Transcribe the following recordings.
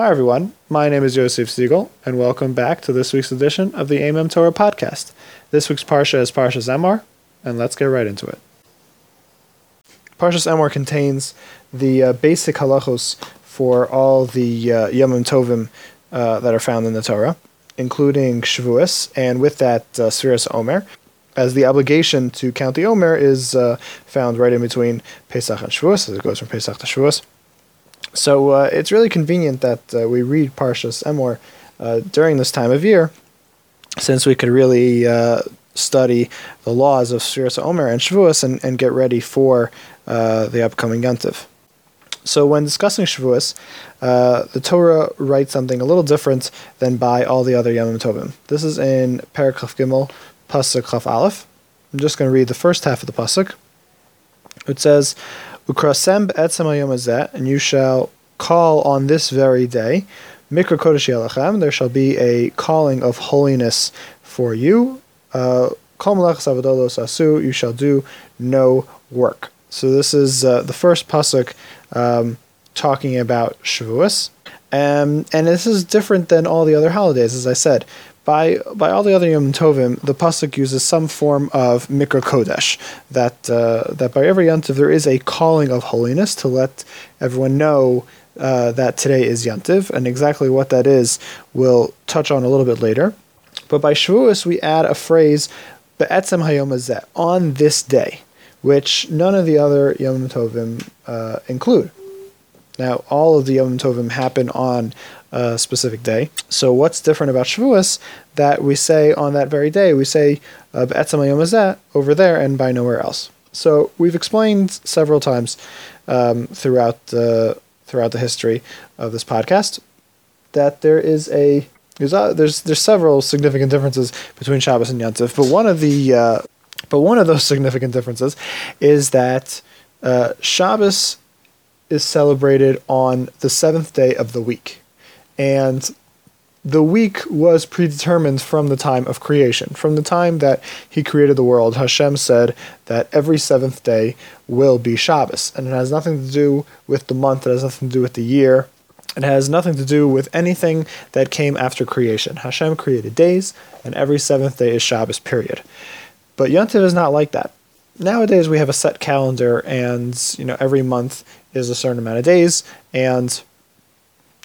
Hi, everyone. My name is Yosef Siegel, and welcome back to this week's edition of the Aimem Torah podcast. This week's Parsha is Parshas Emor, and let's get right into it. Parshas Emor contains the uh, basic halachos for all the uh, Yomim Tovim uh, that are found in the Torah, including Shavuos, and with that, uh, Sfiras Omer, as the obligation to count the Omer is uh, found right in between Pesach and Shavuos, as it goes from Pesach to Shavuos. So uh, it's really convenient that uh, we read Parshas Emor uh, during this time of year, since we could really uh, study the laws of Sfiras Omer and Shavuos and, and get ready for uh, the upcoming Yontiv. So when discussing Shavuos, uh, the Torah writes something a little different than by all the other Yomim Tovim. This is in Perak Chaf Gimel, Pasuk Chaf Aleph. I'm just going to read the first half of the Pasuk. It says, Ukrasem hayom and you shall call on this very day, mikra kodesh yelachem, there shall be a calling of holiness for you. Uh, asu, you shall do no work. So this is uh, the first pasuk um, talking about Shavuos, um, and this is different than all the other holidays. As I said, by by all the other Yom Tovim, the pasuk uses some form of Mikra Kodesh. That uh, that by every Yom Tov there is a calling of holiness to let everyone know uh, that today is Yontiv, and exactly what that is we'll touch on a little bit later. But by Shavuos we add a phrase Be'etzem Hayom on this day, which none of the other Yom Tovim uh, include. Now, all of the Yom Tovim happen on a specific day. So, what's different about Shavuos that we say on that very day? We say Be'etzem Yom over there and by nowhere else. So, we've explained several times um, throughout the throughout the history of this podcast that there is a there's uh, there's there's several significant differences between Shabbos and Yontif, but one of the uh, but one of those significant differences is that uh, Shabbos is celebrated on the seventh day of the week. And the week was predetermined from the time of creation. From the time that he created the world, Hashem said that every seventh day will be Shabbos. And it has nothing to do with the month, it has nothing to do with the year. It has nothing to do with anything that came after creation. Hashem created days, and every seventh day is Shabbos, period. But Yontiv is not like that. Nowadays we have a set calendar, and you know every month is a certain amount of days, and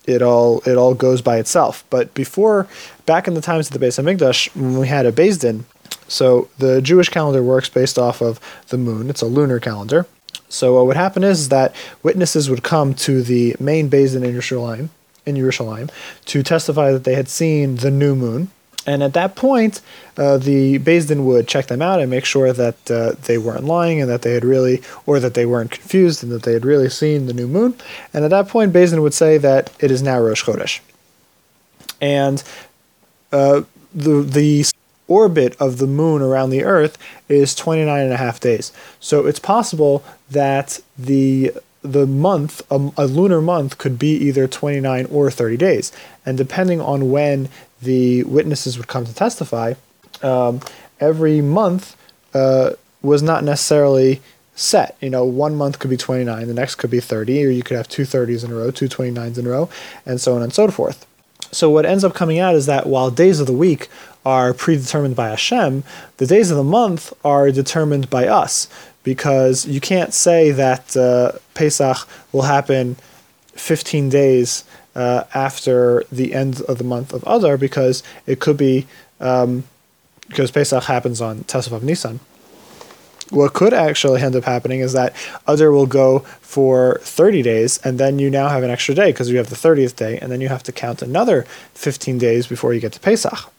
it all it all goes by itself. But before, back in the times of the Beis Hamikdash, when we had a Beis Din, so the Jewish calendar works based off of the moon. It's a lunar calendar. So what would happen is that witnesses would come to the main Beis in Yerushalayim, in Yerushalayim, to testify that they had seen the new moon. And at that point, uh, the Din would check them out and make sure that uh, they weren't lying and that they had really, or that they weren't confused and that they had really seen the new moon. And at that point, Din would say that it is now Rosh Chodesh. And uh, the the orbit of the moon around the Earth is 29 and a half days. So it's possible that the the month, a, a, lunar month, could be either 29 or 30 days. And depending on when the witnesses would come to testify, um, every month uh, was not necessarily set. You know, one month could be 29, the next could be 30, or you could have two 30s in a row, two 29s in a row, and so on and so forth. So what ends up coming out is that while days of the week are predetermined by Hashem, the days of the month are determined by us because you can't say that uh, Pesach will happen 15 days uh, after the end of the month of Adar because it could be um, because Pesach happens on Tesef of Nisan. What could actually end up happening is that Adar will go for 30 days, and then you now have an extra day because you have the 30th day, and then you have to count another 15 days before you get to Pesach.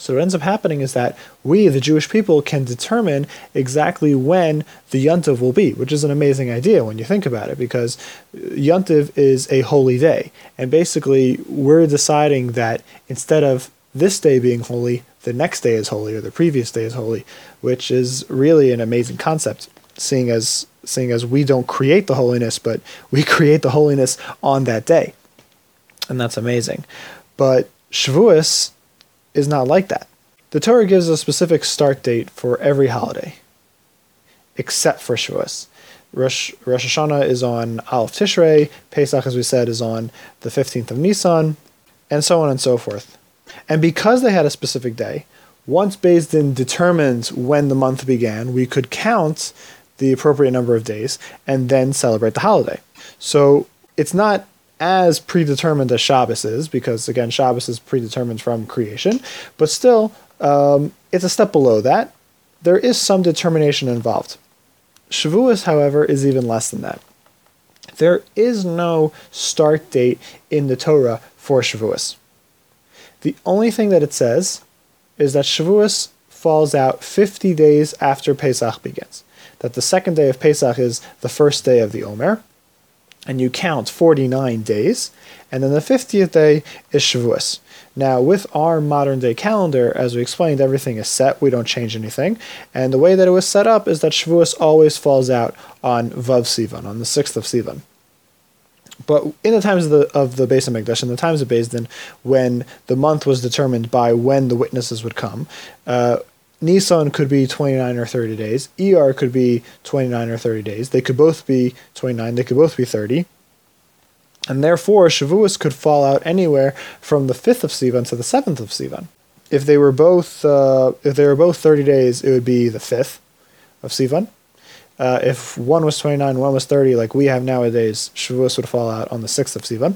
So what ends up happening is that we, the Jewish people, can determine exactly when the Yontiv will be, which is an amazing idea when you think about it, because Yontiv is a holy day. And basically, we're deciding that instead of this day being holy, the next day is holy, or the previous day is holy, which is really an amazing concept, seeing as seeing as we don't create the holiness, but we create the holiness on that day. And that's amazing. But Shavuos is not like that. The Torah gives a specific start date for every holiday, except for Shavuos. Rosh, Rosh Hashanah is on Aleph Tishrei, Pesach, as we said, is on the 15th of Nisan, and so on and so forth. And because they had a specific day, once Beis Din determined when the month began, we could count the appropriate number of days and then celebrate the holiday. So it's not as predetermined as Shabbos is, because again, Shabbos is predetermined from creation, but still, um, it's a step below that. There is some determination involved. Shavuos, however, is even less than that. There is no start date in the Torah for Shavuos. The only thing that it says is that Shavuos falls out 50 days after Pesach begins. That the second day of Pesach is the first day of the Omer, and you count 49 days, and then the 50th day is Shavuos. Now, with our modern day calendar, as we explained, everything is set, we don't change anything, and the way that it was set up is that Shavuos always falls out on Vav Sivan, on the 6th of Sivan. But in the times of the of the Beis Hamikdash, in the times of Beis Din, when the month was determined by when the witnesses would come, uh, Nisan could be 29 or 30 days. ER could be 29 or 30 days. They could both be 29. They could both be 30. And therefore, Shavuos could fall out anywhere from the 5th of Sivan to the 7th of Sivan. If they were both uh, if they were both 30 days, it would be the 5th of Sivan. Uh, if one was 29, one was 30, like we have nowadays, Shavuos would fall out on the 6th of Sivan.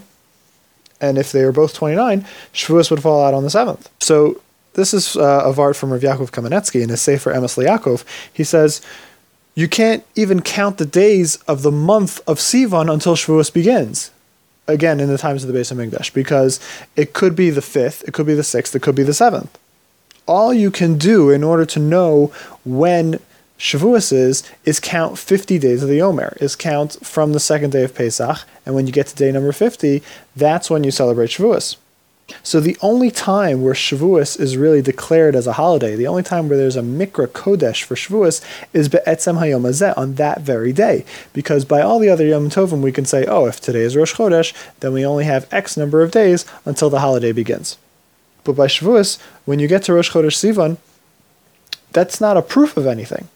And if they were both 29, Shavuos would fall out on the 7th. So this is uh, a vort from Rav Yaakov Kamenetsky in his Sefer Emes Yaakov. He says, you can't even count the days of the month of Sivan until Shavuos begins. Again, in the times of the Beis Hamikdash, because it could be the fifth, it could be the sixth, it could be the seventh. All you can do in order to know when Shavuos is, is count 50 days of the Omer, is count from the second day of Pesach, and when you get to day number 50, that's when you celebrate Shavuos. So the only time where Shavuos is really declared as a holiday, the only time where there's a Mikra Kodesh for Shavuos is Be'etzem Hayom Hazeh, on that very day. Because by all the other Yom Tovim, we can say, oh, if today is Rosh Chodesh, then we only have X number of days until the holiday begins. But by Shavuos, when you get to Rosh Chodesh Sivan, that's not a proof of anything.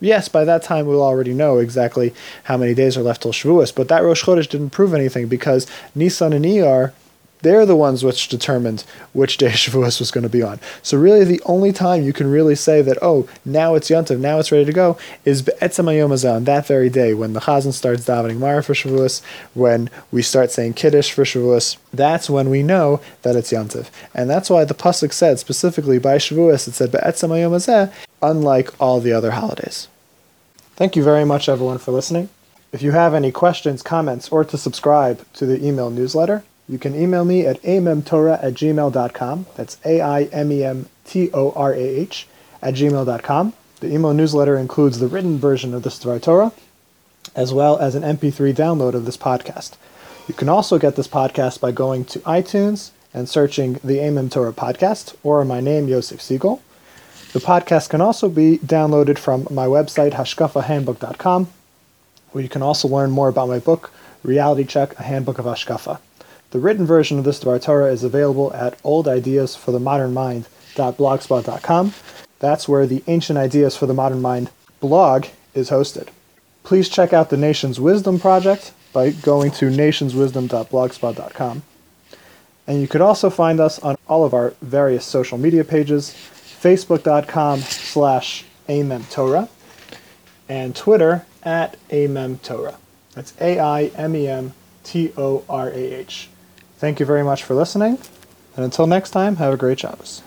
Yes, by that time we'll already know exactly how many days are left till Shavuos, but that Rosh Chodesh didn't prove anything because Nisan and Iyar they're the ones which determined which day Shavuos was going to be on. So really, the only time you can really say that, oh, now it's Yontiv, now it's ready to go, is Be'etzem Hayom on that very day when the Chazan starts davening Maariv for Shavuos, when we start saying Kiddush for Shavuos. That's when we know that it's Yontiv. And that's why the Pasuk said specifically by Shavuos, it said Be'etzem Hayom unlike all the other holidays. Thank you very much, everyone, for listening. If you have any questions, comments, or to subscribe to the email newsletter, you can email me at aimemtorah at gmail.com. That's A I M E M T O R A H at gmail.com. The email newsletter includes the written version of the Dvar Torah, as well as an MP3 download of this podcast. You can also get this podcast by going to iTunes and searching the Aimem Torah podcast or my name, Yosef Siegel. The podcast can also be downloaded from my website, hashkafahandbook.com, where you can also learn more about my book, Reality Check, a Handbook of Hashkafa. The written version of this Dvar Torah is available at oldideasforthemodernmind.blogspot.com. That's where the Ancient Ideas for the Modern Mind blog is hosted. Please check out the Nation's Wisdom Project by going to nationswisdom.blogspot.com. And you could also find us on all of our various social media pages, facebook.com slash aimemtorah, and Twitter at aimemtorah. That's A-I-M-E-M-T-O-R-A-H. Thank you very much for listening, and until next time, have a great Shabbos.